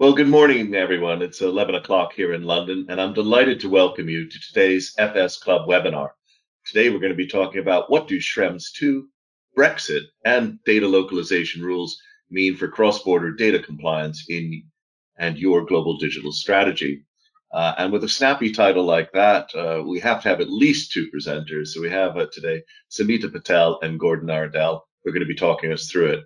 Well, good morning, everyone. It's 11 o'clock here in London, and I'm delighted to welcome you to today's FS Club webinar. Today, we're going to be talking about what do Schrems 2, Brexit, and data localization rules mean for cross-border data compliance in and your global digital strategy. Uh, and with a snappy title like that, uh, we have to have at least two presenters. So we have uh, today Samita Patel and Gordon Nardell who are going to be talking us through it.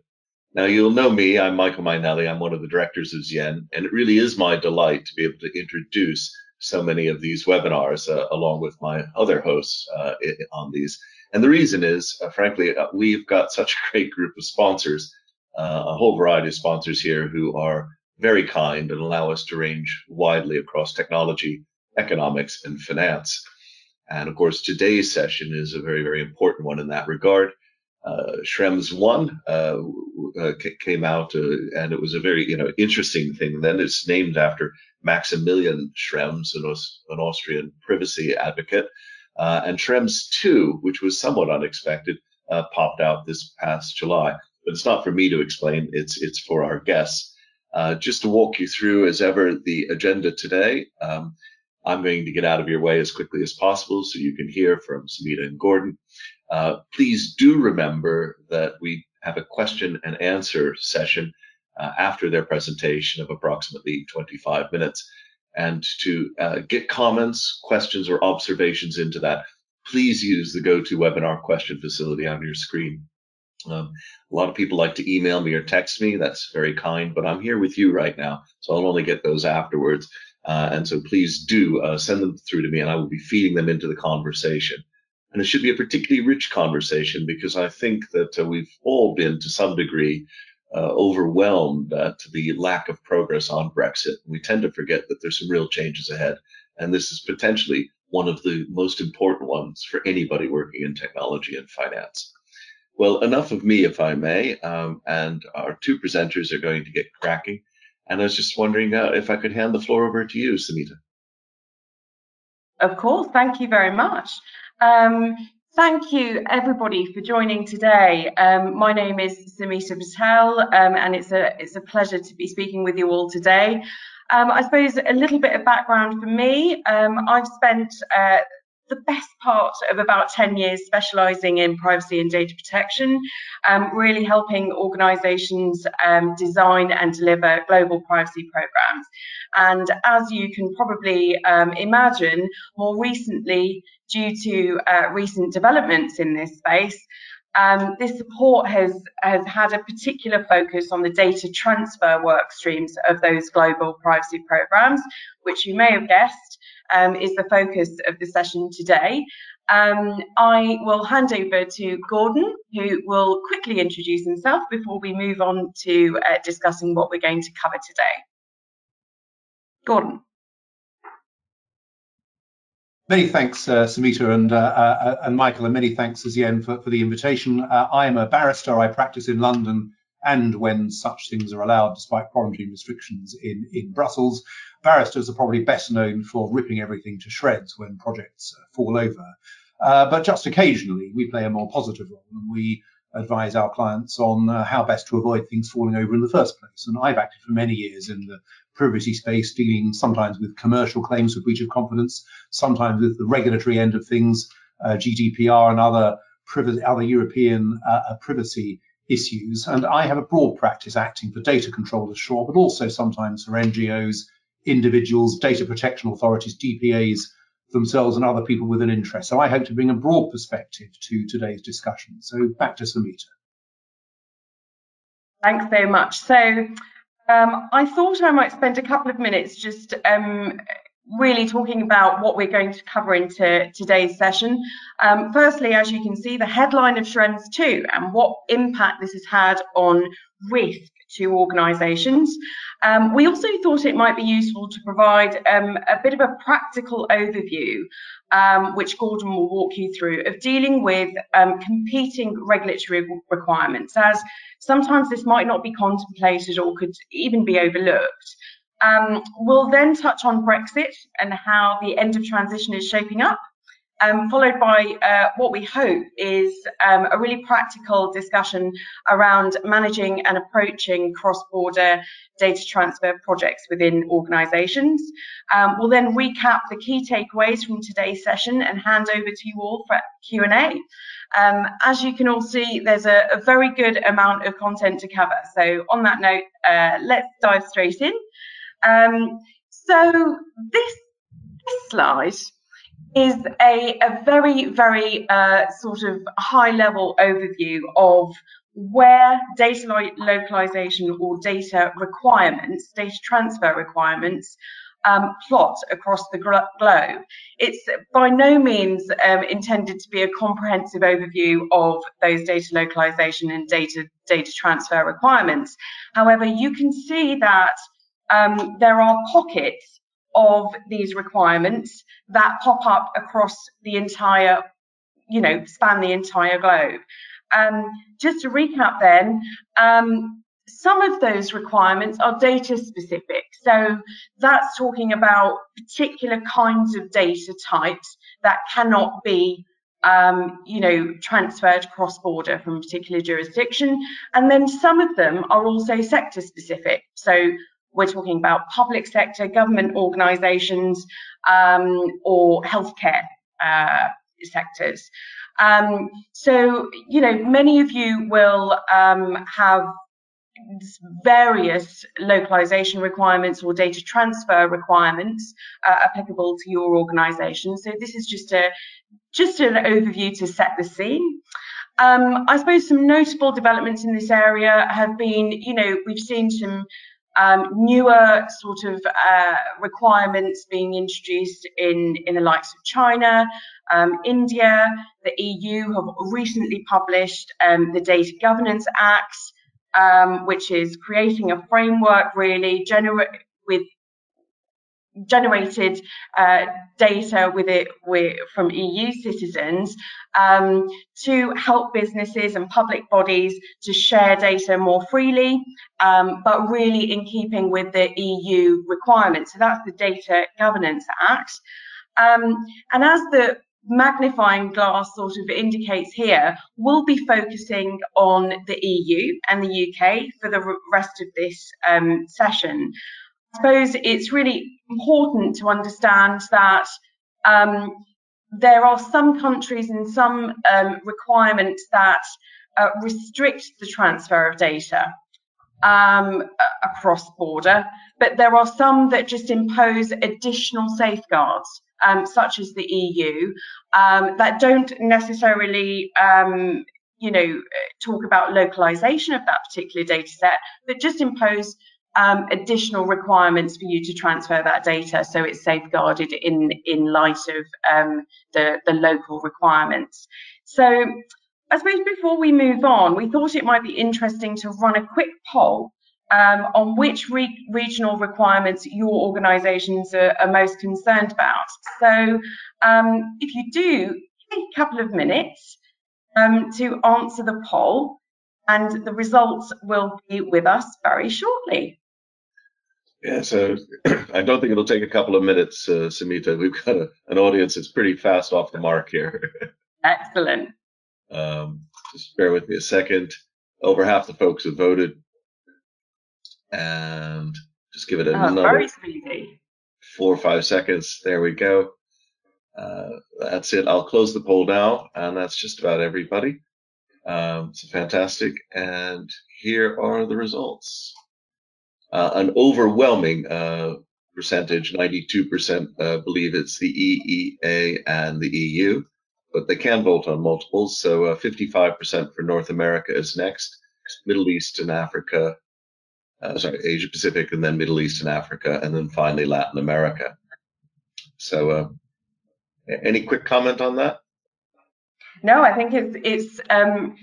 Now, you'll know me. I'm Michael Mainelli. I'm one of the directors of Z/Yen, and it really is my delight to be able to introduce so many of these webinars uh, along with my other hosts uh, on these. And the reason is, uh, frankly, uh, we've got such a great group of sponsors, uh, a whole variety of sponsors here who are very kind and allow us to range widely across technology, economics, and finance. And of course, today's session is a very, very important one in that regard uh, Schrems one uh, uh, came out, uh, and it was a very you know interesting thing. Then it's named after Maximilian Schrems, an, an Austrian privacy advocate, uh, and Schrems two, which was somewhat unexpected, uh, popped out this past July. But it's not for me to explain; it's it's for our guests. just to walk you through, as ever, the agenda today. Um, I'm going to get out of your way as quickly as possible so you can hear from Samita and Gordon. Uh, please do remember that we have a question and answer session uh, after their presentation of approximately 25 minutes. And to uh, get comments, questions, or observations into that, please use the GoToWebinar question facility on your screen. Um, a lot of people like to email me or text me. That's very kind, but I'm here with you right now, so I'll only get those afterwards. Uh, and so please do uh, send them through to me and I will be feeding them into the conversation. And it should be a particularly rich conversation because I think that uh, we've all been to some degree uh, overwhelmed at the lack of progress on Brexit. We tend to forget that there's some real changes ahead. And this is potentially one of the most important ones for anybody working in technology and finance. Well, enough of me, if I may. Um, and our two presenters are going to get cracking. And I was just wondering uh, if I could hand the floor over to you, Samita. Of course, thank you very much. Um, thank you everybody for joining today. Um, my name is Samita Patel um, and it's a, it's a pleasure to be speaking with you all today. Um, I suppose a little bit of background for me. Um, I've spent uh, the best part of about 10 years specializing in privacy and data protection, um, really helping organizations um, design and deliver global privacy programs. And as you can probably um, imagine, more recently, due to uh, recent developments in this space, um, this support has, has had a particular focus on the data transfer work streams of those global privacy programs, which you may have guessed um, is the focus of the session today. Um, I will hand over to Gordon, who will quickly introduce himself before we move on to uh, discussing what we're going to cover today. Gordon. Many thanks, uh, Samita and, uh, uh, and Michael, and many thanks, Z/Yen, for, for the invitation. Uh, I am a barrister. I practice in London and when such things are allowed, despite quarantine restrictions in, in Brussels. Barristers are probably best known for ripping everything to shreds when projects uh, fall over. Uh, but just occasionally, we play a more positive role and we advise our clients on uh, how best to avoid things falling over in the first place. And I've acted for many years in the privacy space, dealing sometimes with commercial claims for breach of confidence, sometimes with the regulatory end of things, uh, GDPR and other privacy, other European uh, privacy issues. And I have a broad practice acting for data controllers, sure, but also sometimes for NGOs, individuals, data protection authorities, DPAs themselves, and other people with an interest. So I hope to bring a broad perspective to today's discussion. So back to Samita. Thanks so much. So um, I thought I might spend a couple of minutes just um, really talking about what we're going to cover into today's session. Um, firstly, as you can see, the headline of Schrems 2 and what impact this has had on risk to organisations. Um, we also thought it might be useful to provide um, a bit of a practical overview, um, which Gordon will walk you through, of dealing with um, competing regulatory requirements, as sometimes this might not be contemplated or could even be overlooked. Um, we'll then touch on Brexit and how the end of transition is shaping up. Um, followed by uh, what we hope is um, a really practical discussion around managing and approaching cross-border data transfer projects within organisations. Um, we'll then recap the key takeaways from today's session and hand over to you all for Q&A. Um, as you can all see, there's a, a, very good amount of content to cover. So on that note, uh, let's dive straight in. Um, so this, this slide is a, a very, very uh, sort of high level overview of where data lo localization or data requirements, data transfer requirements, um, plot across the globe. It's by no means um, intended to be a comprehensive overview of those data localization and data data transfer requirements. However, you can see that um, there are pockets of these requirements that pop up across the entire, you know, span the entire globe. Um, just to recap then, um, some of those requirements are data specific. So that's talking about particular kinds of data types that cannot be um, you know, transferred cross border from a particular jurisdiction. And then some of them are also sector specific. So we're talking about public sector, government organisations, um, or healthcare uh, sectors. Um, so, you know, many of you will um, have various localization requirements or data transfer requirements uh, applicable to your organization. So this is just a just an overview to set the scene. Um, I suppose some notable developments in this area have been, you know, we've seen some um, newer sort of uh, requirements being introduced in, in the likes of China, um, India, the EU have recently published um, the Data Governance Acts, um, which is creating a framework really with generated uh, data with it with, from EU citizens um, to help businesses and public bodies to share data more freely, um, but really in keeping with the EU requirements. So that's the Data Governance Act. Um, and as the magnifying glass sort of indicates here, we'll be focusing on the EU and the UK for the rest of this um, session. I suppose it's really important to understand that um, there are some countries and some um, requirements that uh, restrict the transfer of data um, across border, but there are some that just impose additional safeguards, um, such as the EU, um, that don't necessarily um, you know, talk about localization of that particular data set, but just impose um, additional requirements for you to transfer that data so it's safeguarded in, in light of um, the, the local requirements. So I suppose before we move on, we thought it might be interesting to run a quick poll um, on which re regional requirements your organisations are, are, most concerned about. So um, if you do, take a couple of minutes um, to answer the poll and the results will be with us very shortly. Yeah, so I don't think it'll take a couple of minutes, uh, Samita. We've got a, an audience that's pretty fast off the mark here. Excellent. Um, just bear with me a second. Over half the folks have voted. And just give it oh, another four or five seconds. There we go. Uh, that's it. I'll close the poll now, and that's just about everybody. Um, so fantastic. And here are the results an overwhelming uh, percentage, 92% uh, believe it's the EEA and the EU, but they can vote on multiples. So 55% uh, for North America is next, Middle East and Africa, uh, sorry, Asia Pacific, and then Middle East and Africa, and then finally Latin America. So, uh, any quick comment on that? No, I think it's it's um,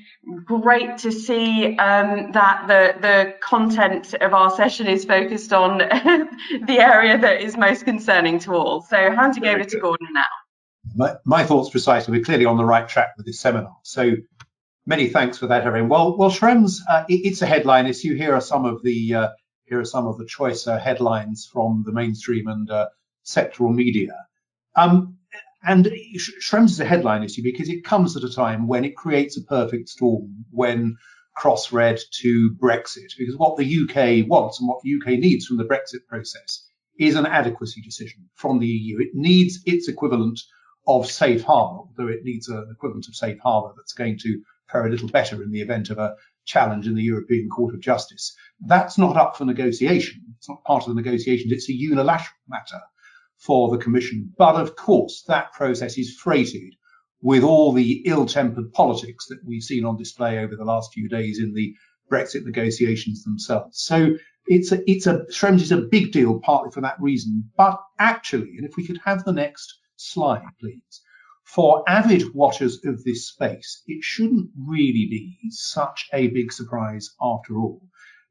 great to see um, that the the content of our session is focused on the area that is most concerning to all. So handing Very over good. to Gordon now. My, my, thoughts precisely. We're clearly on the right track with this seminar. So many thanks for that, everyone. Well, well, Schrems, uh, it, it's a headline issue. Here are some of the uh, here are some of the choicer headlines from the mainstream and uh, sectoral media. Um, And Schrems is a headline issue because it comes at a time when it creates a perfect storm when cross-read to Brexit. Because what the UK wants and what the UK needs from the Brexit process is an adequacy decision from the EU. It needs its equivalent of safe harbour, though it needs an equivalent of safe harbour that's going to fare a little better in the event of a challenge in the European Court of Justice. That's not up for negotiation. It's not part of the negotiations. It's a unilateral matter for the Commission. But of course, that process is freighted with all the ill-tempered politics that we've seen on display over the last few days in the Brexit negotiations themselves. So it's a, it's a, Schrems is a big deal partly for that reason. But actually, and if we could have the next slide, please, for avid watchers of this space, it shouldn't really be such a big surprise after all,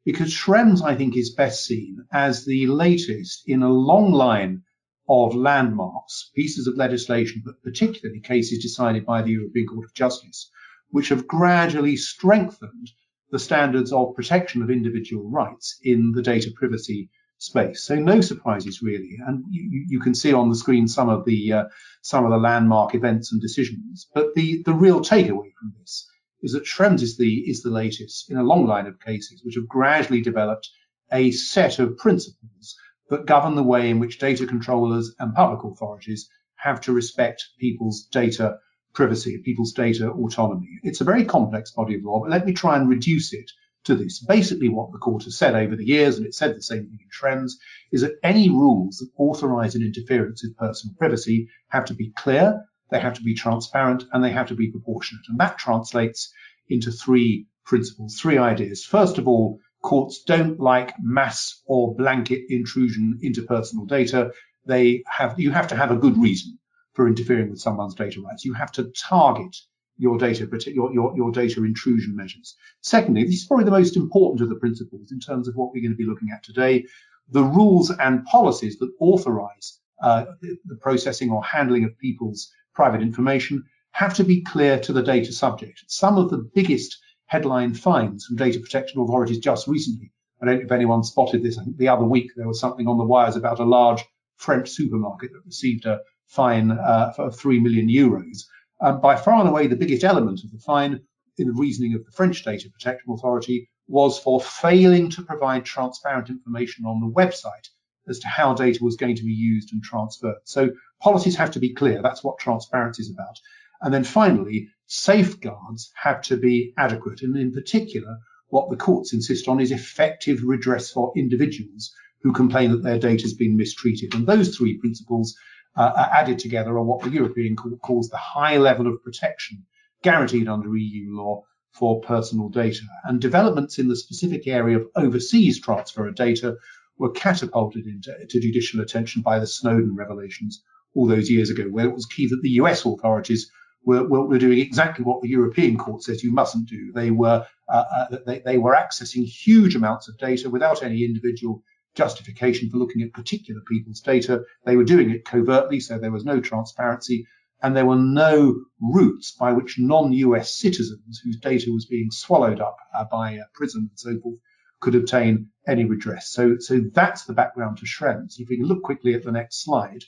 because Schrems, I think, is best seen as the latest in a long line of landmarks, pieces of legislation, but particularly cases decided by the European Court of Justice, which have gradually strengthened the standards of protection of individual rights in the data privacy space. So no surprises really, and you, you can see on the screen some of the uh, some of the landmark events and decisions. But the the real takeaway from this is that Schrems is the is the latest in a long line of cases which have gradually developed a set of principles that govern the way in which data controllers and public authorities have to respect people's data privacy, people's data autonomy. It's a very complex body of law, but let me try and reduce it to this. Basically, what the court has said over the years, and it said the same thing in Schrems, is that any rules that authorize an interference with personal privacy have to be clear, they have to be transparent, and they have to be proportionate. And that translates into three principles, three ideas. First of all, courts don't like mass or blanket intrusion into personal data. They have, you have to have a good reason for interfering with someone's data rights. You have to target your data, your, your, your data intrusion measures. Secondly, this is probably the most important of the principles in terms of what we're going to be looking at today. The rules and policies that authorize uh, the, the processing or handling of people's private information have to be clear to the data subject. Some of the biggest headline fines from data protection authorities just recently. I don't know if anyone spotted this. I think the other week there was something on the wires about a large French supermarket that received a fine uh, of 3 million euros. Um, by far and away, the biggest element of the fine in the reasoning of the French Data Protection Authority was for failing to provide transparent information on the website as to how data was going to be used and transferred. So policies have to be clear. That's what transparency is about. And then finally, safeguards have to be adequate. And in particular, what the courts insist on is effective redress for individuals who complain that their data has been mistreated. And those three principles uh, are added together on what the European Court calls the high level of protection guaranteed under EU law for personal data. And developments in the specific area of overseas transfer of data were catapulted into judicial attention by the Snowden revelations all those years ago, where it was key that the US authorities were, were, doing exactly what the European Court says you mustn't do. They were uh, uh, they, they, were accessing huge amounts of data without any individual justification for looking at particular people's data. They were doing it covertly, so there was no transparency, and there were no routes by which non-US citizens whose data was being swallowed up uh, by uh, PRISM and so forth could obtain any redress. So, so that's the background to Schrems. If we can look quickly at the next slide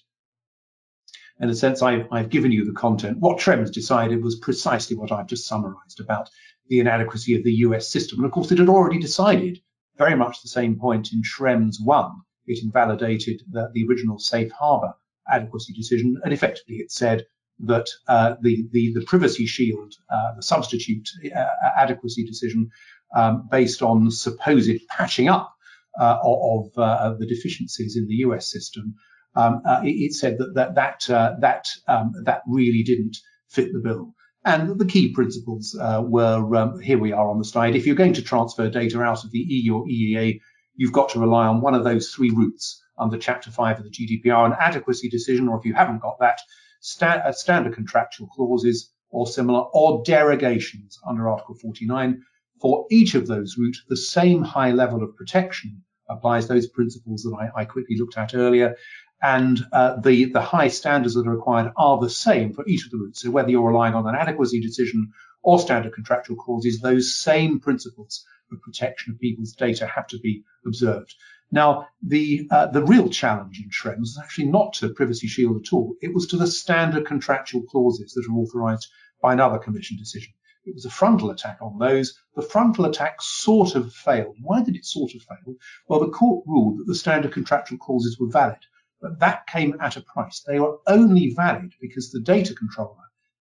in a sense, I've, I've given you the content. What Schrems decided was precisely what I've just summarized about the inadequacy of the US system. And of course, it had already decided very much the same point in Schrems 1. It invalidated the, the original safe harbor adequacy decision, and effectively it said that uh, the, the, the privacy shield, uh, the substitute uh, adequacy decision um, based on supposed patching up uh, uh, of the deficiencies in the US system um, uh, it, said that that that uh, that um, that really didn't fit the bill. And the key principles uh, were um, here we are on the slide. If you're going to transfer data out of the EU or EEA, you've got to rely on one of those three routes under Chapter 5 of the GDPR, an adequacy decision, or if you haven't got that, sta- uh, standard contractual clauses or similar, or derogations under Article 49. For each of those routes, the same high level of protection applies those principles that I, I quickly looked at earlier and uh, the, the high standards that are required are the same for each of the routes. So whether you're relying on an adequacy decision or standard contractual clauses, those same principles of protection of people's data have to be observed. Now, the uh, the real challenge in Schrems was actually not to Privacy Shield at all. It was to the standard contractual clauses that are authorised by another Commission decision. It was a frontal attack on those. The frontal attack sort of failed. Why did it sort of fail? Well, the court ruled that the standard contractual clauses were valid, but that came at a price. They were only valid because the data controller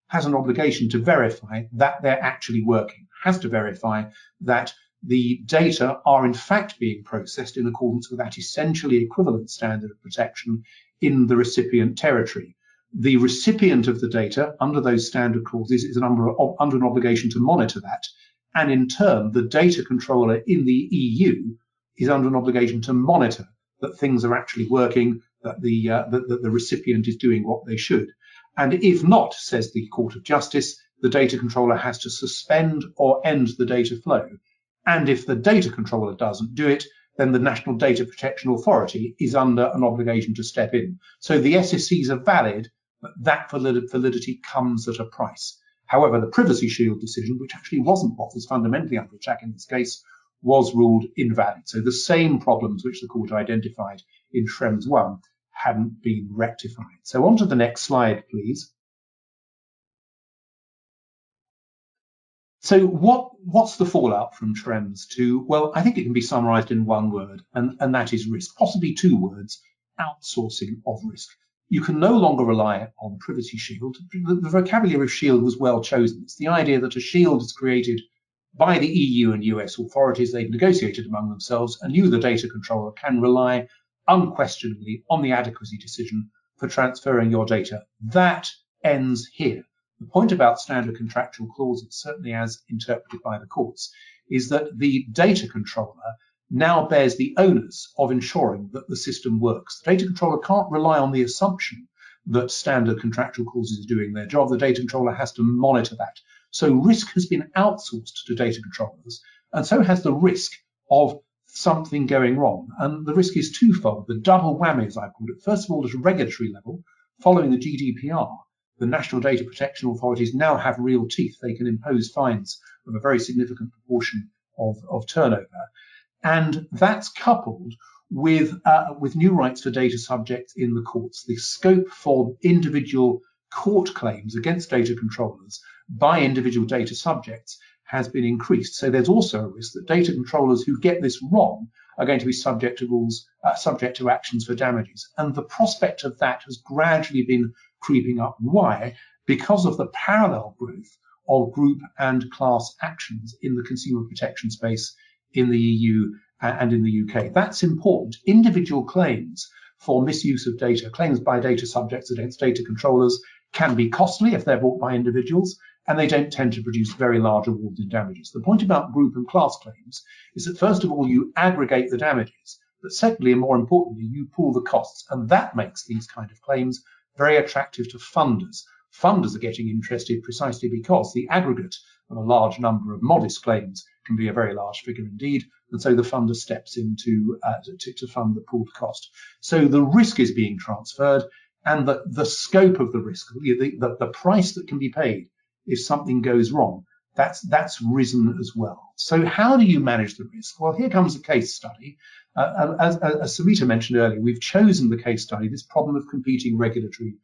has an obligation to verify that they're actually working, has to verify that the data are in fact being processed in accordance with that essentially equivalent standard of protection in the recipient territory. The recipient of the data under those standard clauses is under, under an obligation to monitor that. And in turn, the data controller in the EU is under an obligation to monitor that things are actually working, that the, uh, that, the recipient is doing what they should. And if not, says the Court of Justice, the data controller has to suspend or end the data flow and if the data controller doesn't do it, then the National Data Protection Authority is under an obligation to step in. So the SCCs are valid, but that validity comes at a price. However, the Privacy Shield decision, which actually wasn't what was fundamentally under attack in this case, was ruled invalid. So the same problems which the court identified in Schrems 1 hadn't been rectified. So on to the next slide, please. So what what's the fallout from Schrems 2? Well, I think it can be summarized in one word, and, and that is risk, possibly two words, outsourcing of risk. You can no longer rely on Privacy Shield. The, the vocabulary of Shield was well chosen. It's the idea that a shield is created by the EU and US authorities. They've negotiated among themselves, and you, the data controller, can rely unquestionably on the adequacy decision for transferring your data. That ends here. The point about standard contractual clauses, certainly as interpreted by the courts, is that the data controller now bears the onus of ensuring that the system works. The data controller can't rely on the assumption that standard contractual clauses are doing their job. The data controller has to monitor that. So risk has been outsourced to data controllers, and so has the risk of something going wrong. And the risk is twofold, the double whammy, as I call it. First of all, at a regulatory level, following the GDPR, the national data protection authorities now have real teeth. They can impose fines of a very significant proportion of, of turnover. And that's coupled with, uh, with new rights for data subjects in the courts. The scope for individual court claims against data controllers by individual data subjects has been increased. So there's also a risk that data controllers who get this wrong are going to be subject to rules, uh, subject to actions for damages. And the prospect of that has gradually been creeping up. Why? Because of the parallel growth of group and class actions in the consumer protection space in the EU and in the UK. That's important. Individual claims for misuse of data, claims by data subjects against data controllers, can be costly if they're brought by individuals, and they don't tend to produce very large awards in damages. The point about group and class claims is that first of all, you aggregate the damages, but secondly, and more importantly, you pool the costs, and that makes these kind of claims very attractive to funders. Funders are getting interested precisely because the aggregate of a large number of modest claims can be a very large figure indeed, and so the funder steps in to, uh, to, to fund the pooled cost. So the risk is being transferred, and the, the scope of the risk, the, the, the price that can be paid if something goes wrong, that's that's risen as well. So how do you manage the risk? Well, here comes a case study. Uh, as, as Samita mentioned earlier, we've chosen the case study, this problem of competing regulatory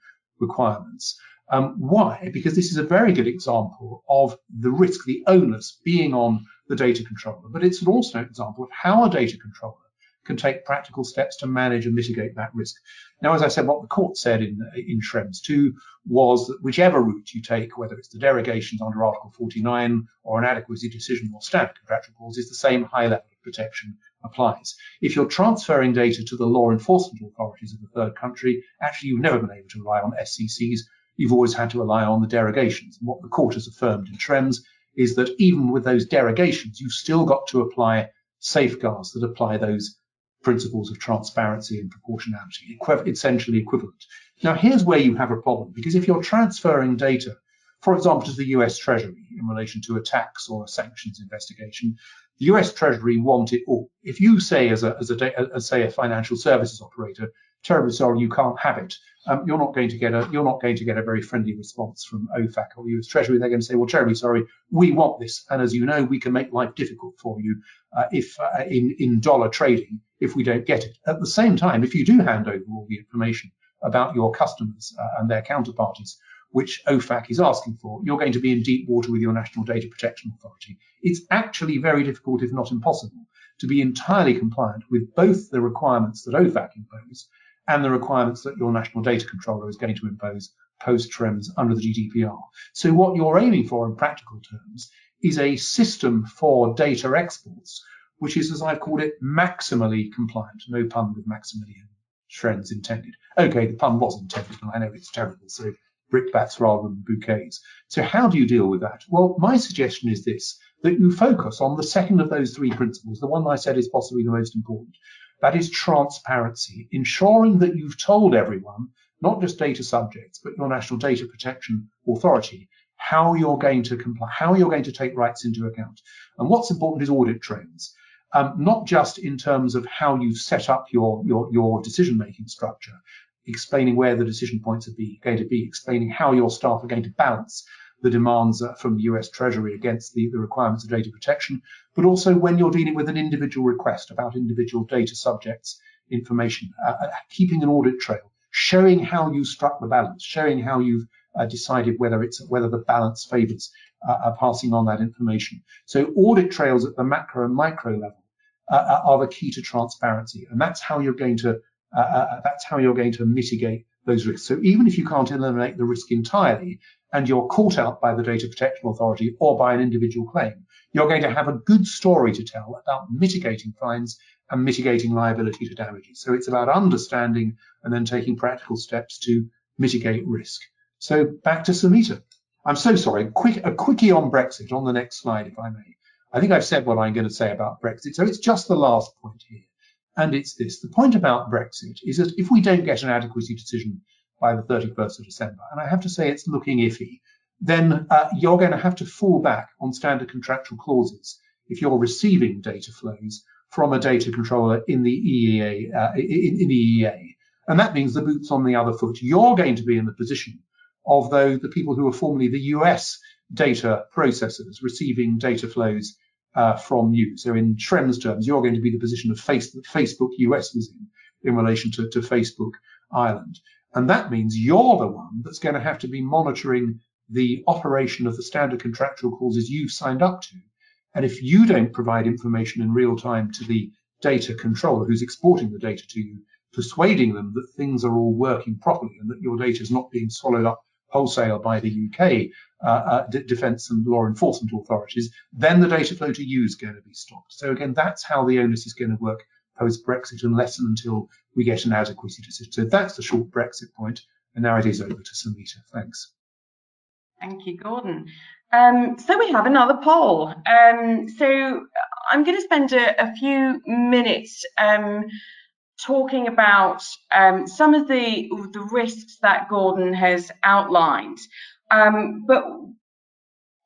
requirements. Um, why? Because this is a very good example of the risk, the onus being on the data controller, but it's also an example of how a data controller can take practical steps to manage and mitigate that risk. Now, as I said, what the court said in, in Schrems 2 was that whichever route you take, whether it's the derogations under Article 49 or an adequacy decision or standard contractual clause, is the same high level of protection applies. If you're transferring data to the law enforcement authorities of the third country, actually you've never been able to rely on SCCs. You've always had to rely on the derogations. And what the court has affirmed in Schrems is that even with those derogations, you've still got to apply safeguards that apply those principles of transparency and proportionality, essentially equivalent. Now, here's where you have a problem, because if you're transferring data, for example, to the US Treasury in relation to a tax or a sanctions investigation, the US Treasury want it all. If you say, as a, as a, as say, a financial services operator, terribly sorry, you can't have it, um, you're not going to get a you're not going to get a very friendly response from OFAC or US Treasury. They're going to say, well, terribly sorry, we want this, and as you know, we can make life difficult for you uh, if uh, in in dollar trading if we don't get it. At the same time, if you do hand over all the information about your customers uh, and their counterparties, which OFAC is asking for, you're going to be in deep water with your National Data Protection Authority. It's actually very difficult, if not impossible, to be entirely compliant with both the requirements that OFAC impose and the requirements that your National Data Controller is going to impose post Schrems under the GDPR. So what you're aiming for in practical terms is a system for data exports, which is, as I've called it, maximally compliant. No pun with Maximilian Schrems intended. Okay, the pun was intended, and I know it's terrible, so brickbats rather than bouquets. So how do you deal with that? Well, my suggestion is this, that you focus on the second of those three principles, the one I said is possibly the most important. That is transparency, ensuring that you've told everyone, not just data subjects, but your National Data Protection Authority, how you're going to comply, how you're going to take rights into account. And what's important is audit trails, um, not just in terms of how you've set up your, your, your decision-making structure, explaining where the decision points are be, going to be, explaining how your staff are going to balance the demands uh, from the US Treasury against the, the requirements of data protection, but also when you're dealing with an individual request about individual data subjects information, uh, uh keeping an audit trail, showing how you struck the balance, showing how you've uh, decided whether it's whether the balance favors uh, passing on that information. So audit trails at the macro and micro level uh, are the key to transparency, and that's how you're going to uh, uh, that's how you're going to mitigate those risks. So even if you can't eliminate the risk entirely and you're caught out by the Data Protection Authority or by an individual claim, you're going to have a good story to tell about mitigating fines and mitigating liability to damages. So it's about understanding and then taking practical steps to mitigate risk. So back to Samita. I'm so sorry. Quick, a quickie on Brexit on the next slide, if I may. I think I've said what I'm going to say about Brexit. So it's just the last point here. And it's this. The point about Brexit is that if we don't get an adequacy decision by the 31st of December, and I have to say it's looking iffy, then uh, you're going to have to fall back on standard contractual clauses if you're receiving data flows from a data controller in the EEA, uh, in, in, the EEA. And that means the boot's on the other foot. You're going to be in the position of though the people who were formerly the US data processors receiving data flows uh, from you. So in Schrems terms, you're going to be the position of face, Facebook US was in in relation to, to Facebook Ireland. And that means you're the one that's going to have to be monitoring the operation of the standard contractual clauses you've signed up to. And if you don't provide information in real time to the data controller who's exporting the data to you, persuading them that things are all working properly and that your data is not being swallowed up wholesale by the UK uh, uh, defence and law enforcement authorities, then the data flow to you is going to be stopped. So again, that's how the onus is going to work post-Brexit unless and until we get an adequacy decision. So that's the short Brexit point. And now it is over to Samita. Thanks. Thank you, Gordon. Um, so we have another poll. Um, so I'm going to spend a, a few minutes um, talking about um, some of the the risks that Gordon has outlined, um, but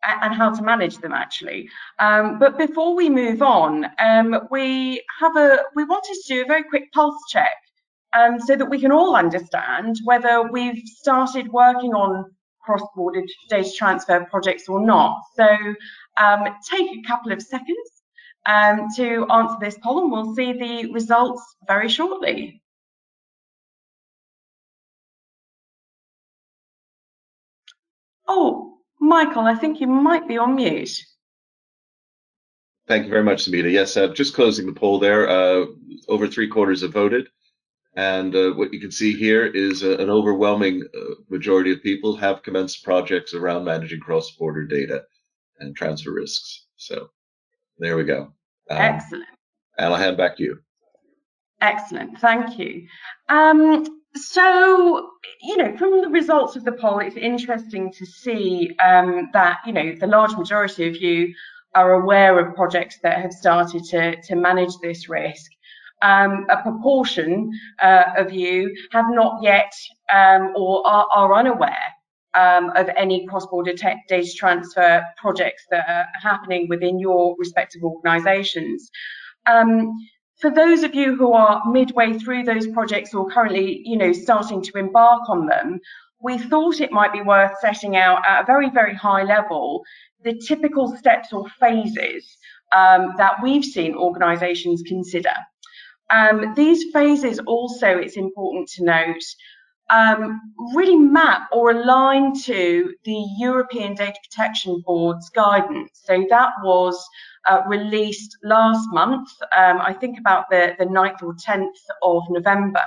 and how to manage them actually. Um, but before we move on, um, we have a we wanted to do a very quick pulse check um, so that we can all understand whether we've started working on cross-border data transfer projects or not. So um, take a couple of seconds um, to answer this poll and we'll see the results very shortly. Oh, Michael, I think you might be on mute. Thank you very much, Samita. Yes, uh, just closing the poll there. Uh, over three quarters have voted. And uh, what you can see here is uh, an overwhelming uh, majority of people have commenced projects around managing cross-border data and transfer risks. So there we go. Um, Excellent. And I'll hand back to you. Excellent. Thank you. Um, so, you know, from the results of the poll, it's interesting to see um, that, you know, the large majority of you are aware of projects that have started to, to manage this risk. Um, a proportion uh, of you have not yet um, or are, are unaware um, of any cross-border data transfer projects that are happening within your respective organisations. Um, for those of you who are midway through those projects or currently, you know, starting to embark on them, we thought it might be worth setting out at a very, very high level the typical steps or phases um, that we've seen organisations consider. Um, these phases also, it's important to note, um, really map or align to the European Data Protection Board's guidance. So that was uh, released last month, um, I think about the, the 9th or 10th of November.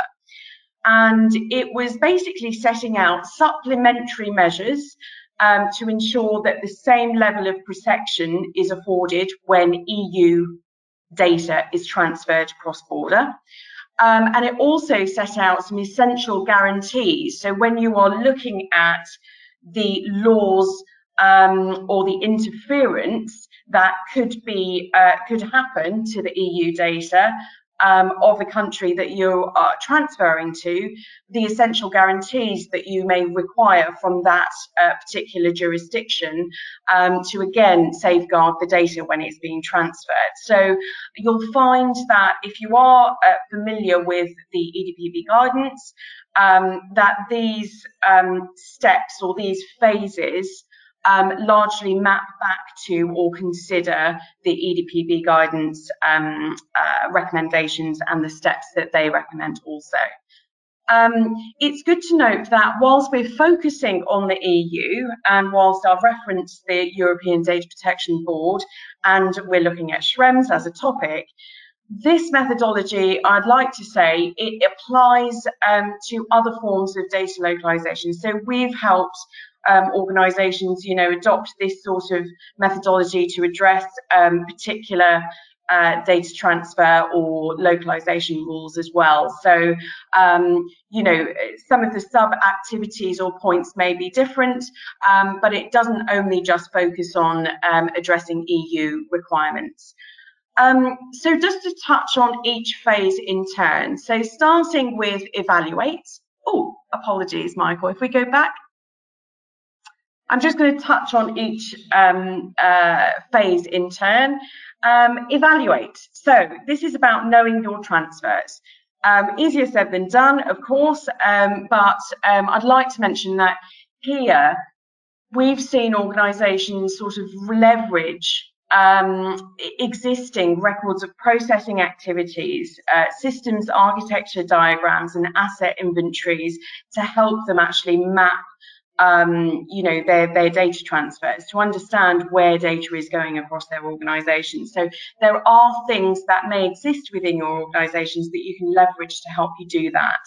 And it was basically setting out supplementary measures um, to ensure that the same level of protection is afforded when EU data is transferred cross border. Um, and it also set out some essential guarantees. So when you are looking at the laws um, or the interference that could be uh, could happen to the EU data um, of the country that you are transferring to, the essential guarantees that you may require from that uh, particular jurisdiction um, to again safeguard the data when it's being transferred. So you'll find that if you are uh, familiar with the EDPB guidance, um, that these um, steps or these phases um, largely map back to or consider the EDPB guidance um, uh, recommendations and the steps that they recommend also. Um, it's good to note that whilst we're focusing on the EU and whilst I've referenced the European Data Protection Board and we're looking at Schrems as a topic, this methodology, I'd like to say, it applies um, to other forms of data localization. So we've helped um, organisations, you know, adopt this sort of methodology to address um, particular uh, data transfer or localization rules as well. So, um, you know, some of the sub activities or points may be different, um, but it doesn't only just focus on um, addressing EU requirements. Um, so just to touch on each phase in turn. So starting with evaluate. Oh, apologies, Michael. If we go back I'm just going to touch on each um, uh, phase in turn. Um, evaluate. So this is about knowing your transfers. Um, easier said than done, of course, um, but um, I'd like to mention that here we've seen organisations sort of leverage um, existing records of processing activities, uh, systems architecture diagrams, and asset inventories to help them actually map um, you know, their, their data transfers to understand where data is going across their organization. So there are things that may exist within your organizations that you can leverage to help you do that.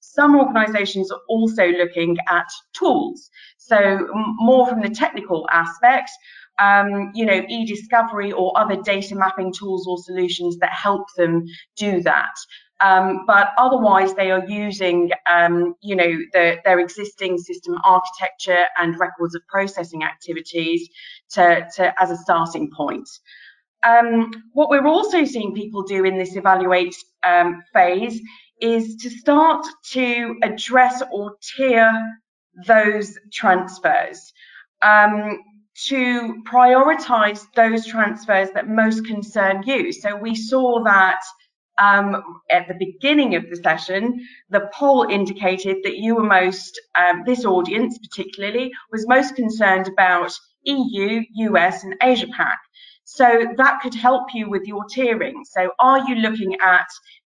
Some organizations are also looking at tools. So more from the technical aspect, um, you know, e-discovery or other data mapping tools or solutions that help them do that. Um, but otherwise, they are using, um, you know, the, their existing system architecture and records of processing activities to, to as a starting point. Um, what we're also seeing people do in this evaluate um, phase is to start to address or tier those transfers um, to prioritize those transfers that most concern you. So we saw that um, at the beginning of the session, the poll indicated that you were most, um, this audience particularly, was most concerned about EU, US, and Asia Pac. So that could help you with your tiering. So are you looking at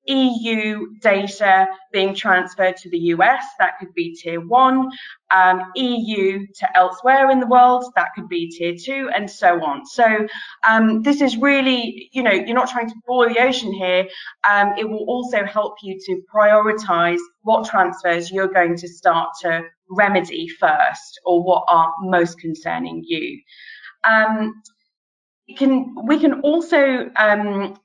EU data being transferred to the US, that could be tier one, um, EU to elsewhere in the world, that could be tier two, and so on. So um, this is really, you know, you're not trying to boil the ocean here. Um, it will also help you to prioritize what transfers you're going to start to remedy first or what are most concerning you. Um, can, we can also um,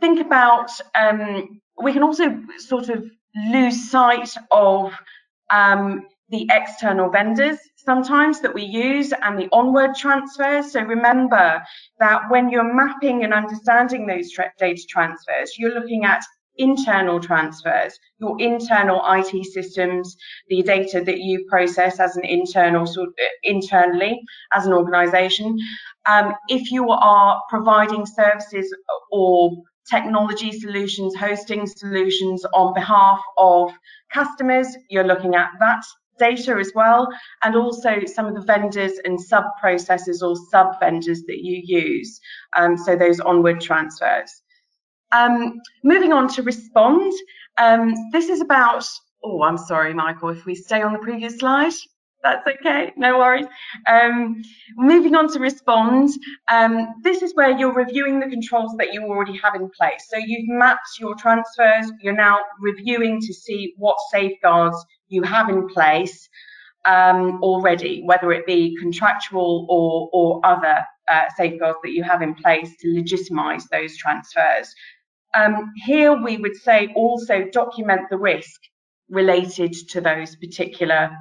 think about, um, we can also sort of lose sight of um, the external vendors sometimes that we use and the onward transfers. So remember that when you're mapping and understanding those tra data transfers, you're looking at internal transfers, your internal IT systems, the data that you process as an internal sort uh, internally as an organization. Um, if you are providing services or technology solutions, hosting solutions on behalf of customers. You're looking at that data as well, and also some of the vendors and sub processors or sub vendors that you use. Um, so those onward transfers. Um, moving on to respond. Um, this is about, oh, I'm sorry, Michael, if we stay on the previous slide. That's okay, no worries. Um, moving on to respond, um, this is where you're reviewing the controls that you already have in place. So you've mapped your transfers, you're now reviewing to see what safeguards you have in place um, already, whether it be contractual or, or other uh, safeguards that you have in place to legitimise those transfers. Um, here we would say also document the risk related to those particular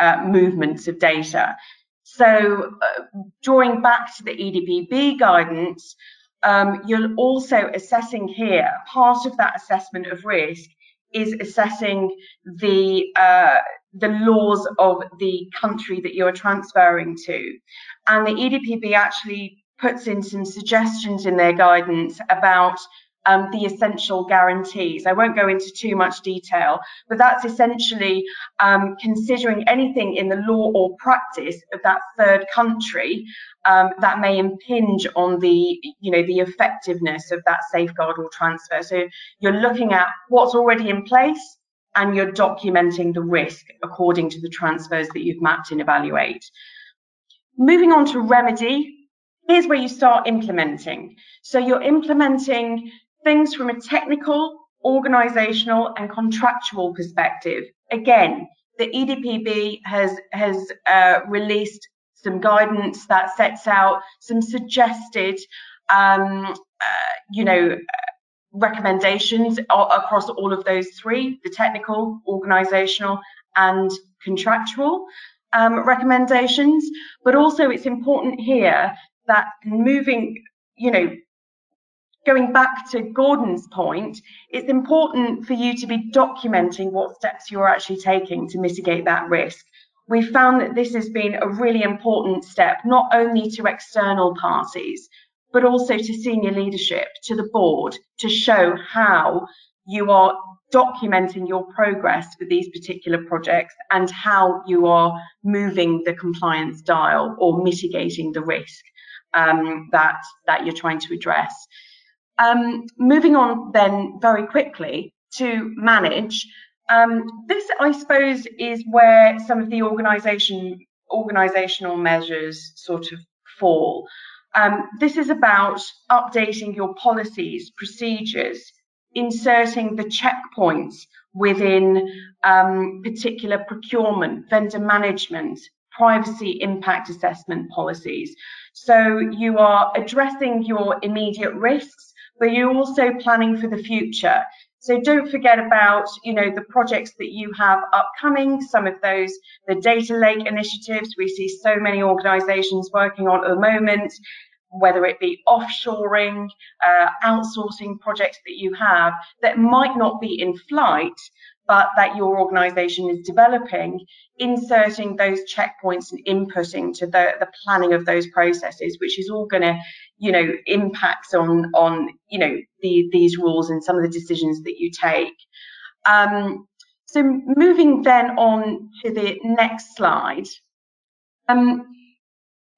uh, movements of data. So uh, drawing back to the EDPB guidance, um, you're also assessing here, part of that assessment of risk is assessing the uh, the laws of the country that you're transferring to. And the EDPB actually puts in some suggestions in their guidance about um, the essential guarantees. I won't go into too much detail, but that's essentially um, considering anything in the law or practice of that third country um, that may impinge on the, you know, the effectiveness of that safeguard or transfer. So you're looking at what's already in place and you're documenting the risk according to the transfers that you've mapped and evaluate. Moving on to remedy, here's where you start implementing. So you're implementing things from a technical, organizational, and contractual perspective. Again, the EDPB has has uh, released some guidance that sets out some suggested, um, uh, you know, recommendations across all of those three: the technical, organizational, and contractual um, recommendations. But also, it's important here that moving, you know, going back to Gordon's point, it's important for you to be documenting what steps you're actually taking to mitigate that risk. We found that this has been a really important step, not only to external parties, but also to senior leadership, to the board, to show how you are documenting your progress for these particular projects and how you are moving the compliance dial or mitigating the risk um, that, that you're trying to address. Um, moving on then very quickly to manage. Um, this, I suppose, is where some of the organisation organisational measures sort of fall. Um, this is about updating your policies, procedures, inserting the checkpoints within um, particular procurement, vendor management, privacy impact assessment policies. So you are addressing your immediate risks but you're also planning for the future. So don't forget about, you know, the projects that you have upcoming, some of those, the data lake initiatives we see so many organizations working on at the moment, whether it be offshoring, uh, outsourcing projects that you have that might not be in flight, but that your organization is developing, inserting those checkpoints and inputting to the, the planning of those processes, which is all going to, you know, impacts on, on, you know, the, these rules and some of the decisions that you take. Um, so moving then on to the next slide. Um,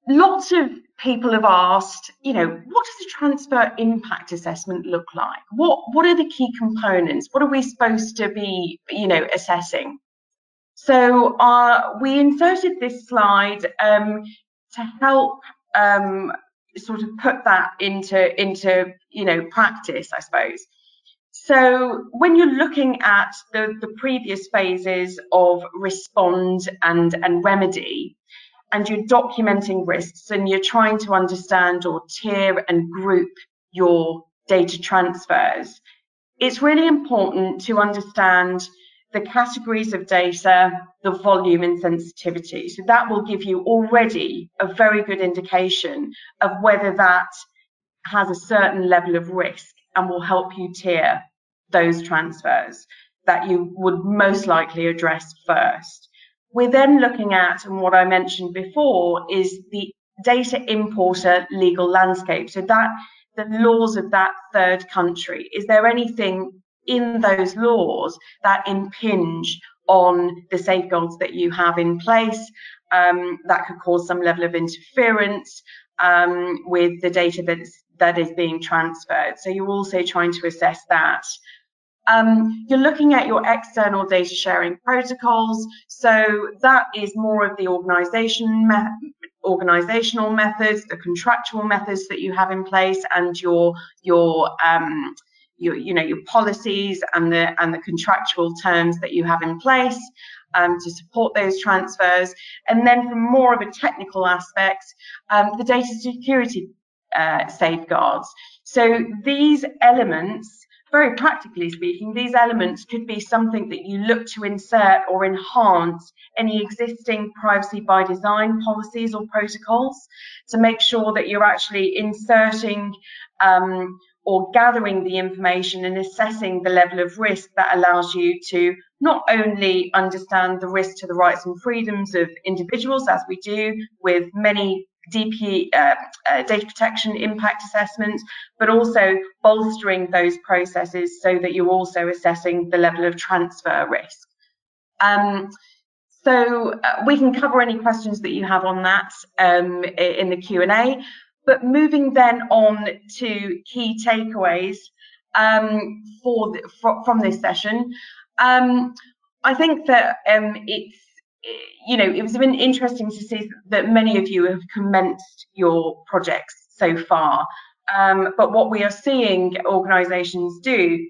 lots of people have asked, you know, what does a transfer impact assessment look like? What what are the key components? What are we supposed to be, you know, assessing? So uh, we inserted this slide um, to help um, sort of put that into into you know practice, I suppose. So when you're looking at the, the previous phases of respond and and remedy, and you're documenting risks and you're trying to understand or tier and group your data transfers, it's really important to understand the categories of data, the volume and sensitivity. So that will give you already a very good indication of whether that has a certain level of risk and will help you tier those transfers that you would most likely address first. We're then looking at, and what I mentioned before, is the data importer legal landscape. So that the laws of that third country. Is there anything in those laws that impinge on the safeguards that you have in place um, that could cause some level of interference um, with the data that's that is being transferred. So you're also trying to assess that. Um, you're looking at your external data sharing protocols. So that is more of the organization me organizational methods, the contractual methods that you have in place, and your your um, your you know your policies and the and the contractual terms that you have in place um, to support those transfers. And then from more of a technical aspect, um, the data security uh, safeguards. So these elements very practically speaking, these elements could be something that you look to insert or enhance any existing privacy by design policies or protocols to make sure that you're actually inserting um, or gathering the information and assessing the level of risk that allows you to not only understand the risk to the rights and freedoms of individuals, as we do with many DP uh, uh, data protection impact assessments, but also bolstering those processes so that you're also assessing the level of transfer risk. Um, so uh, we can cover any questions that you have on that um, in the Q&A. But moving then on to key takeaways um, for, the, for, from this session, um, I think that um, it's you know, it was been interesting to see that many of you have commenced your projects so far. Um, but what we are seeing organisations do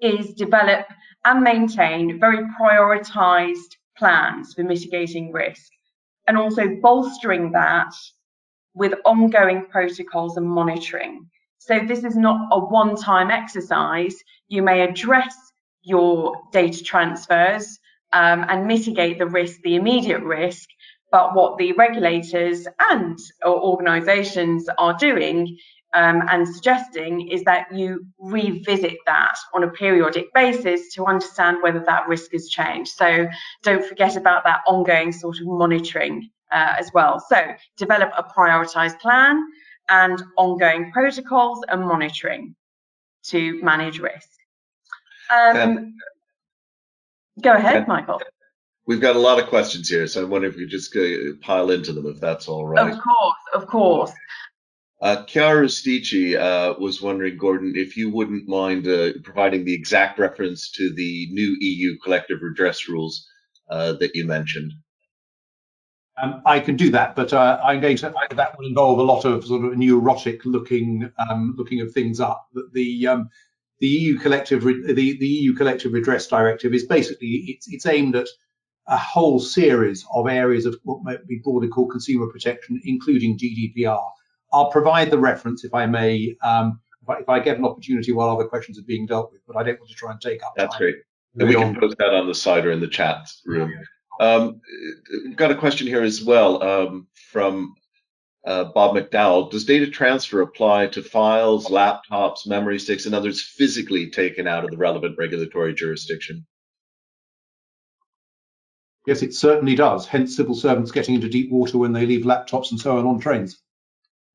is develop and maintain very prioritised plans for mitigating risk, and also bolstering that with ongoing protocols and monitoring. So this is not a one-time exercise. You may address your data transfers um, and mitigate the risk, the immediate risk. But what the regulators and organisations are doing um, and suggesting is that you revisit that on a periodic basis to understand whether that risk has changed. So don't forget about that ongoing sort of monitoring uh, as well. So develop a prioritised plan and ongoing protocols and monitoring to manage risk. Um, Go ahead, Michael. We've got a lot of questions here, so I wonder if we just pile into them, if that's all right. Of course, of course. Uh, Chiara Stici uh, was wondering, Gordon, if you wouldn't mind uh, providing the exact reference to the new EU collective redress rules uh, that you mentioned. Um, I can do that, but uh, I'm going to. That will involve a lot of sort of neurotic looking, um, looking of things up. But the um, the EU collective the, the EU collective redress directive is basically it's it's aimed at a whole series of areas of what might be broadly called consumer protection, including GDPR. I'll provide the reference if I may, um, if, I, if, I, get an opportunity while other questions are being dealt with, but I don't want to try and take up. That's time. great. And we can post that on the side or in the chat room. Um, got a question here as well um, from uh, Bob McDowell, does data transfer apply to files, laptops, memory sticks, and others physically taken out of the relevant regulatory jurisdiction? Yes, it certainly does. Hence, civil servants getting into deep water when they leave laptops and so on on trains.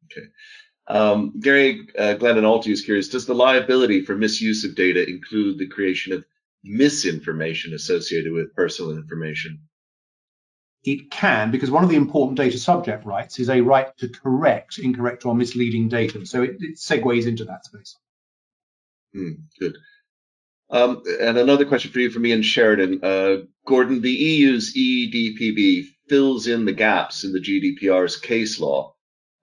Okay. Um, Gary uh, Glennon Alty is curious, does the liability for misuse of data include the creation of misinformation associated with personal information? It can, because one of the important data subject rights is a right to correct incorrect or misleading data. So it, it segues into that space. Mm, good. Um, and another question for you from Ian Sheridan. Uh, Gordon, the EU's EDPB fills in the gaps in the GDPR's case law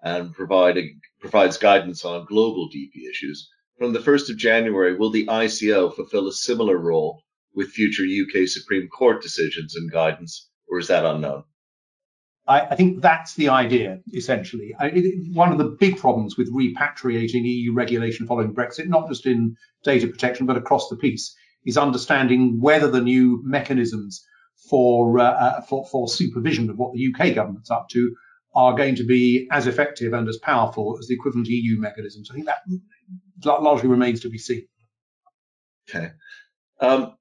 and provides guidance on global DP issues. From the 1st of January, will the ICO fulfill a similar role with future UK Supreme Court decisions and guidance? Or is that unknown? I, I think that's the idea, essentially. I, it, one of the big problems with repatriating EU regulation following Brexit, not just in data protection, but across the piece, is understanding whether the new mechanisms for, uh, uh for, for supervision of what the UK government's up to are going to be as effective and as powerful as the equivalent EU mechanisms. I think that largely remains to be seen. Okay. Um,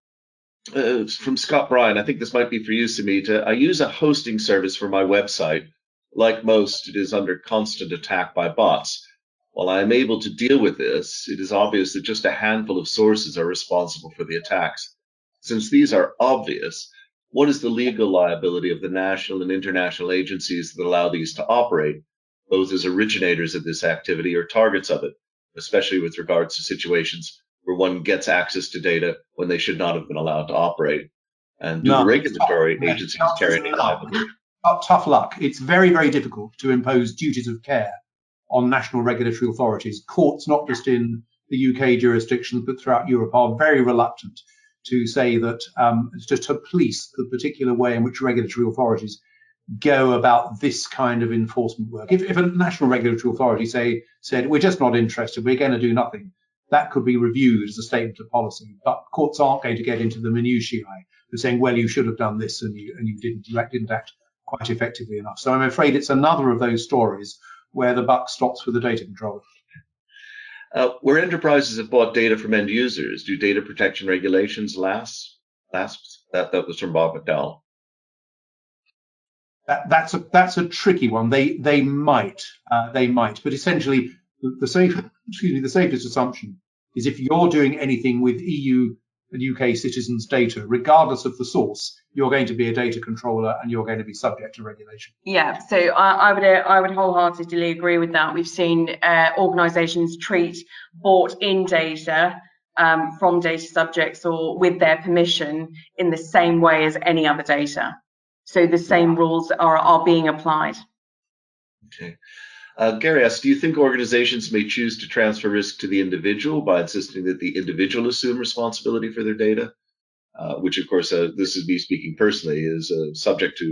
uh, from Scott Bryan. I think this might be for you, Samita. I use a hosting service for my website. Like most, it is under constant attack by bots. While I am able to deal with this, it is obvious that just a handful of sources are responsible for the attacks. Since these are obvious, what is the legal liability of the national and international agencies that allow these to operate, both as originators of this activity or targets of it? especially with regards to situations where one gets access to data when they should not have been allowed to operate. And do No, the regulatory tough. agencies Tough carry is any liability? Uh, tough luck. It's very, very difficult to impose duties of care on national regulatory authorities. Courts, not just in the UK jurisdictions, but throughout Europe, are very reluctant to say that um, to, to police the particular way in which regulatory authorities go about this kind of enforcement work. If, if a national regulatory authority say said we're just not interested, we're going to do nothing, that could be reviewed as a statement of policy. But courts aren't going to get into the minutiae of saying, well, you should have done this and you and you didn't. You didn't act quite effectively enough. So I'm afraid it's another of those stories where the buck stops with the data controller. Uh, where enterprises have bought data from end users, do data protection regulations last? Last that that was from Bob McDowell. That, that's a that's a tricky one. They they might uh, they might, but essentially the, the safe excuse me the safest assumption is if you're doing anything with EU and UK citizens' data, regardless of the source, you're going to be a data controller and you're going to be subject to regulation. Yeah, so I, I would I would wholeheartedly agree with that. We've seen uh, organisations treat bought in data um, from data subjects or with their permission in the same way as any other data. So the same rules are are being applied. Okay. Uh, Gary asks, do you think organizations may choose to transfer risk to the individual by insisting that the individual assume responsibility for their data? Uh, which, of course, uh, this is me speaking personally, is uh, subject to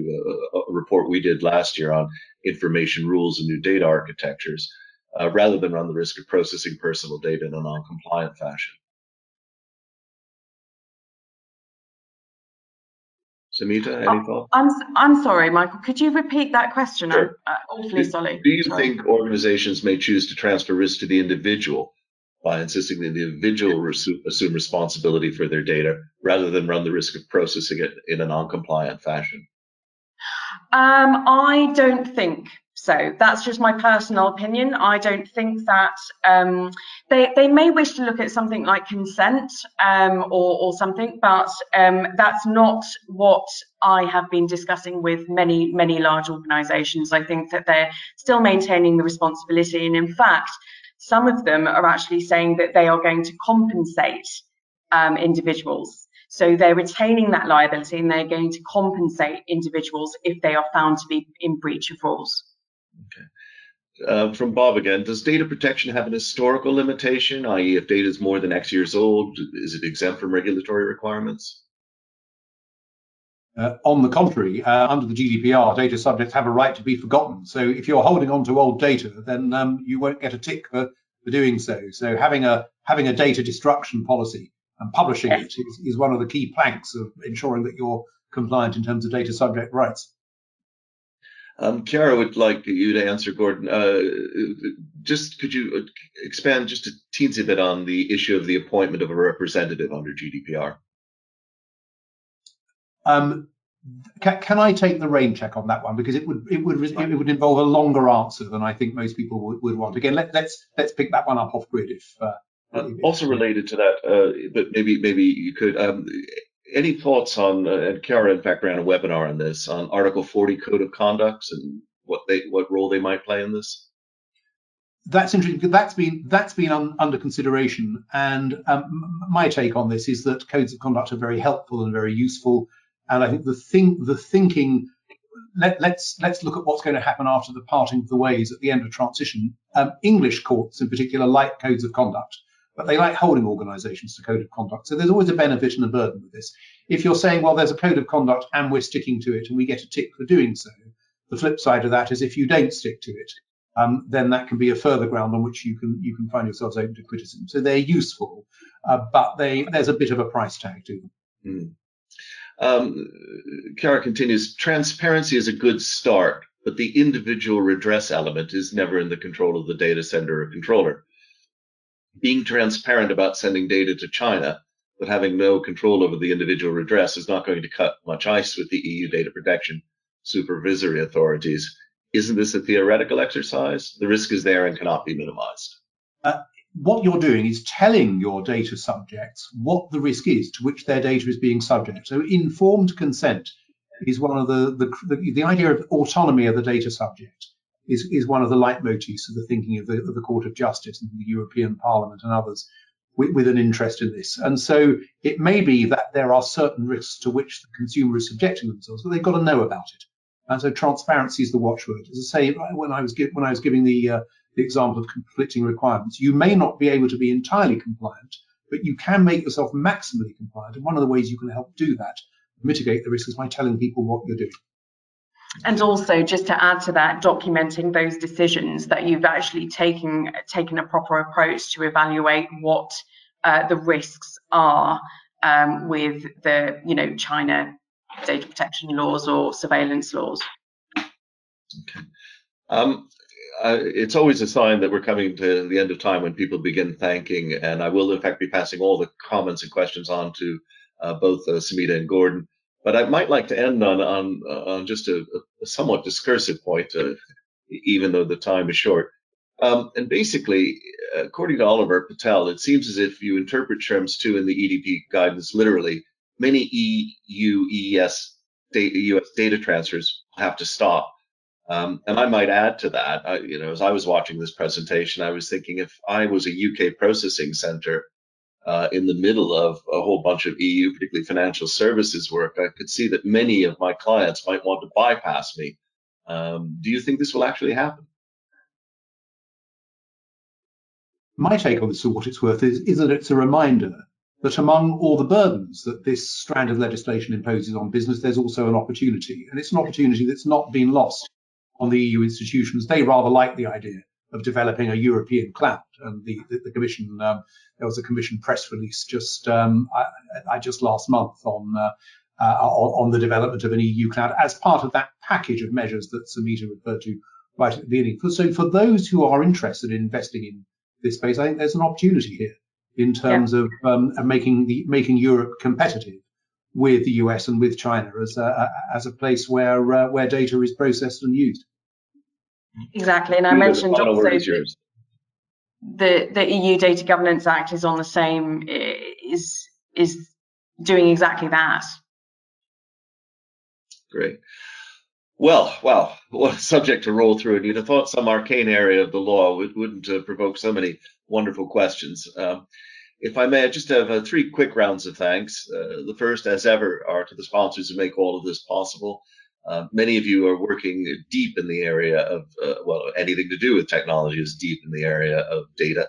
a, a, report we did last year on information rules and new data architectures, uh, rather than run the risk of processing personal data in a non-compliant fashion. Samita, any thoughts? I'm I'm sorry, Michael. Could you repeat that question? Sure. I'm uh, awfully Do- sorry. Do you Sorry. think organizations may choose to transfer risk to the individual by insisting that the individual assume responsibility for their data rather than run the risk of processing it in a non-compliant fashion? Um, I don't think so. That's just my personal opinion. I don't think that um, they they may wish to look at something like consent um, or or something, but um, that's not what I have been discussing with many many large organisations. I think that they're still maintaining the responsibility, and in fact, some of them are actually saying that they are going to compensate um, individuals. So they're retaining that liability and they're going to compensate individuals if they are found to be in breach of rules. Uh, from Bob again, does data protection have an historical limitation, i.e., if data is more than X years old, is it exempt from regulatory requirements? Uh, on the contrary, uh, under the GDPR, data subjects have a right to be forgotten. So if you're holding on to old data, then um, you won't get a tick for, for doing so. So having a having a data destruction policy and publishing it is, is one of the key planks of ensuring that you're compliant in terms of data subject rights. Um, Chiara would like you to answer, Gordon. Uh, just could you expand just a teensy bit on the issue of the appointment of a representative under GDPR? Um, can, can I take the rain check on that one because it would it would it would involve a longer answer than I think most people would, would want. Again, let, let's let's pick that one up off grid if. Uh, Uh, also related to that, uh, but maybe maybe you could. Um, any thoughts on? Uh, and Chiara, in fact, ran a webinar on this on Article 40 Code of Conducts and what they what role they might play in this. That's interesting that's been that's been un, under consideration. And um, my take on this is that codes of conduct are very helpful and very useful. And I think the thing the thinking let, let's let's look at what's going to happen after the parting of the ways at the end of transition. Um, English courts, in particular, like codes of conduct, but they like holding organisations to code of conduct. So there's always a benefit and a burden with this. If you're saying, well, there's a code of conduct and we're sticking to it, and we get a tick for doing so, the flip side of that is if you don't stick to it, um, then that can be a further ground on which you can you can find yourselves open to criticism. So they're useful, uh, but they there's a bit of a price tag to them. Hmm. Um, Chiara continues, transparency is a good start, but the individual redress element is never in the control of the data sender or controller. Being transparent about sending data to China, but having no control over the individual redress is not going to cut much ice with the EU data protection supervisory authorities. Isn't this a theoretical exercise? The risk is there and cannot be minimized. Uh, what you're doing is telling your data subjects what the risk is to which their data is being subject. So informed consent is one of the the, the, the idea of autonomy of the data subject is, is one of the leitmotifs of the thinking of the, of the Court of Justice and the European Parliament and others with, with, an interest in this. And so it may be that there are certain risks to which the consumer is subjecting themselves, but they've got to know about it. And so transparency is the watchword. As I say, when I was when I was giving the uh, the example of conflicting requirements, you may not be able to be entirely compliant, but you can make yourself maximally compliant. And one of the ways you can help do that, mitigate the risk, is by telling people what you're doing. And also, just to add to that, documenting those decisions that you've actually taken taken a proper approach to evaluate what uh, the risks are um, with the, you know, China data protection laws or surveillance laws. Okay. Um, uh, it's always a sign that we're coming to the end of time when people begin thanking, and I will in fact be passing all the comments and questions on to uh, both uh, Samita and Gordon. But I might like to end on on, on just a, a somewhat discursive point, uh, even though the time is short. Um, and basically, according to Oliver Patel, it seems as if you interpret Schrems 2 in the EDP guidance literally, many EU EES data, US data transfers have to stop. Um, and I might add to that, I, you know, as I was watching this presentation, I was thinking if I was a UK processing center uh, in the middle of a whole bunch of EU, particularly financial services work, I could see that many of my clients might want to bypass me. Um, do you think this will actually happen? My take on this, for what it's worth, is, is that it's a reminder that among all the burdens that this strand of legislation imposes on business, there's also an opportunity. And it's an opportunity that's not been lost on the EU institutions. They rather like the idea of developing a European cloud. And the, the, the Commission, um, there was a Commission press release just um, I, I, just last month on, uh, uh, on, on the development of an EU cloud as part of that package of measures that Samita referred to right at the beginning. So for those who are interested in investing in this space, I think there's an opportunity here in terms yeah. of, um, making the making Europe competitive with the US and with China as a, as a place where uh, where data is processed and used. Exactly, and I mentioned also the the EU Data Governance Act is on the same is is doing exactly that. Great. Well, wow, what a subject to roll through. And you'd have thought some arcane area of the law would, wouldn't uh, provoke so many wonderful questions. Um, if I may, I just have uh, three quick rounds of thanks. Uh, the first, as ever, are to the sponsors who make all of this possible. Uh, many of you are working deep in the area of, uh, well, anything to do with technology is deep in the area of data,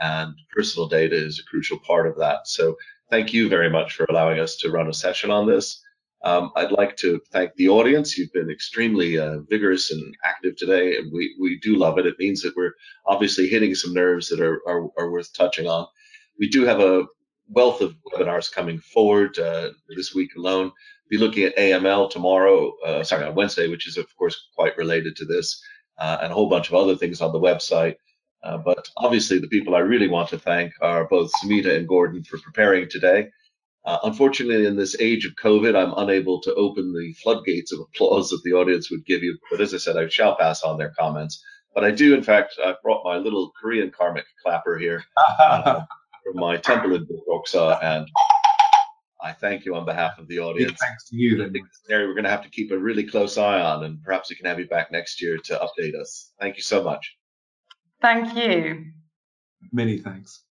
and personal data is a crucial part of that. So, thank you very much for allowing us to run a session on this. Um, I'd like to thank the audience. You've been extremely uh, vigorous and active today, and we, we do love it. It means that we're obviously hitting some nerves that are, are, are worth touching on. We do have a wealth of webinars coming forward uh, this week alone. Be looking at AML tomorrow, uh, sorry, on Wednesday, which is of course quite related to this, uh, and a whole bunch of other things on the website. Uh, but obviously, the people I really want to thank are both Samita and Gordon for preparing today. Uh, unfortunately, in this age of COVID, I'm unable to open the floodgates of applause that the audience would give you. But as I said, I shall pass on their comments. But I do, in fact, I brought my little Korean karmic clapper here uh, from my temple in Doksa, and I thank you on behalf of the audience. Big thanks to you. Then. Area we're going to have to keep a really close eye on, and perhaps we can have you back next year to update us. Thank you so much. Thank you. Many thanks.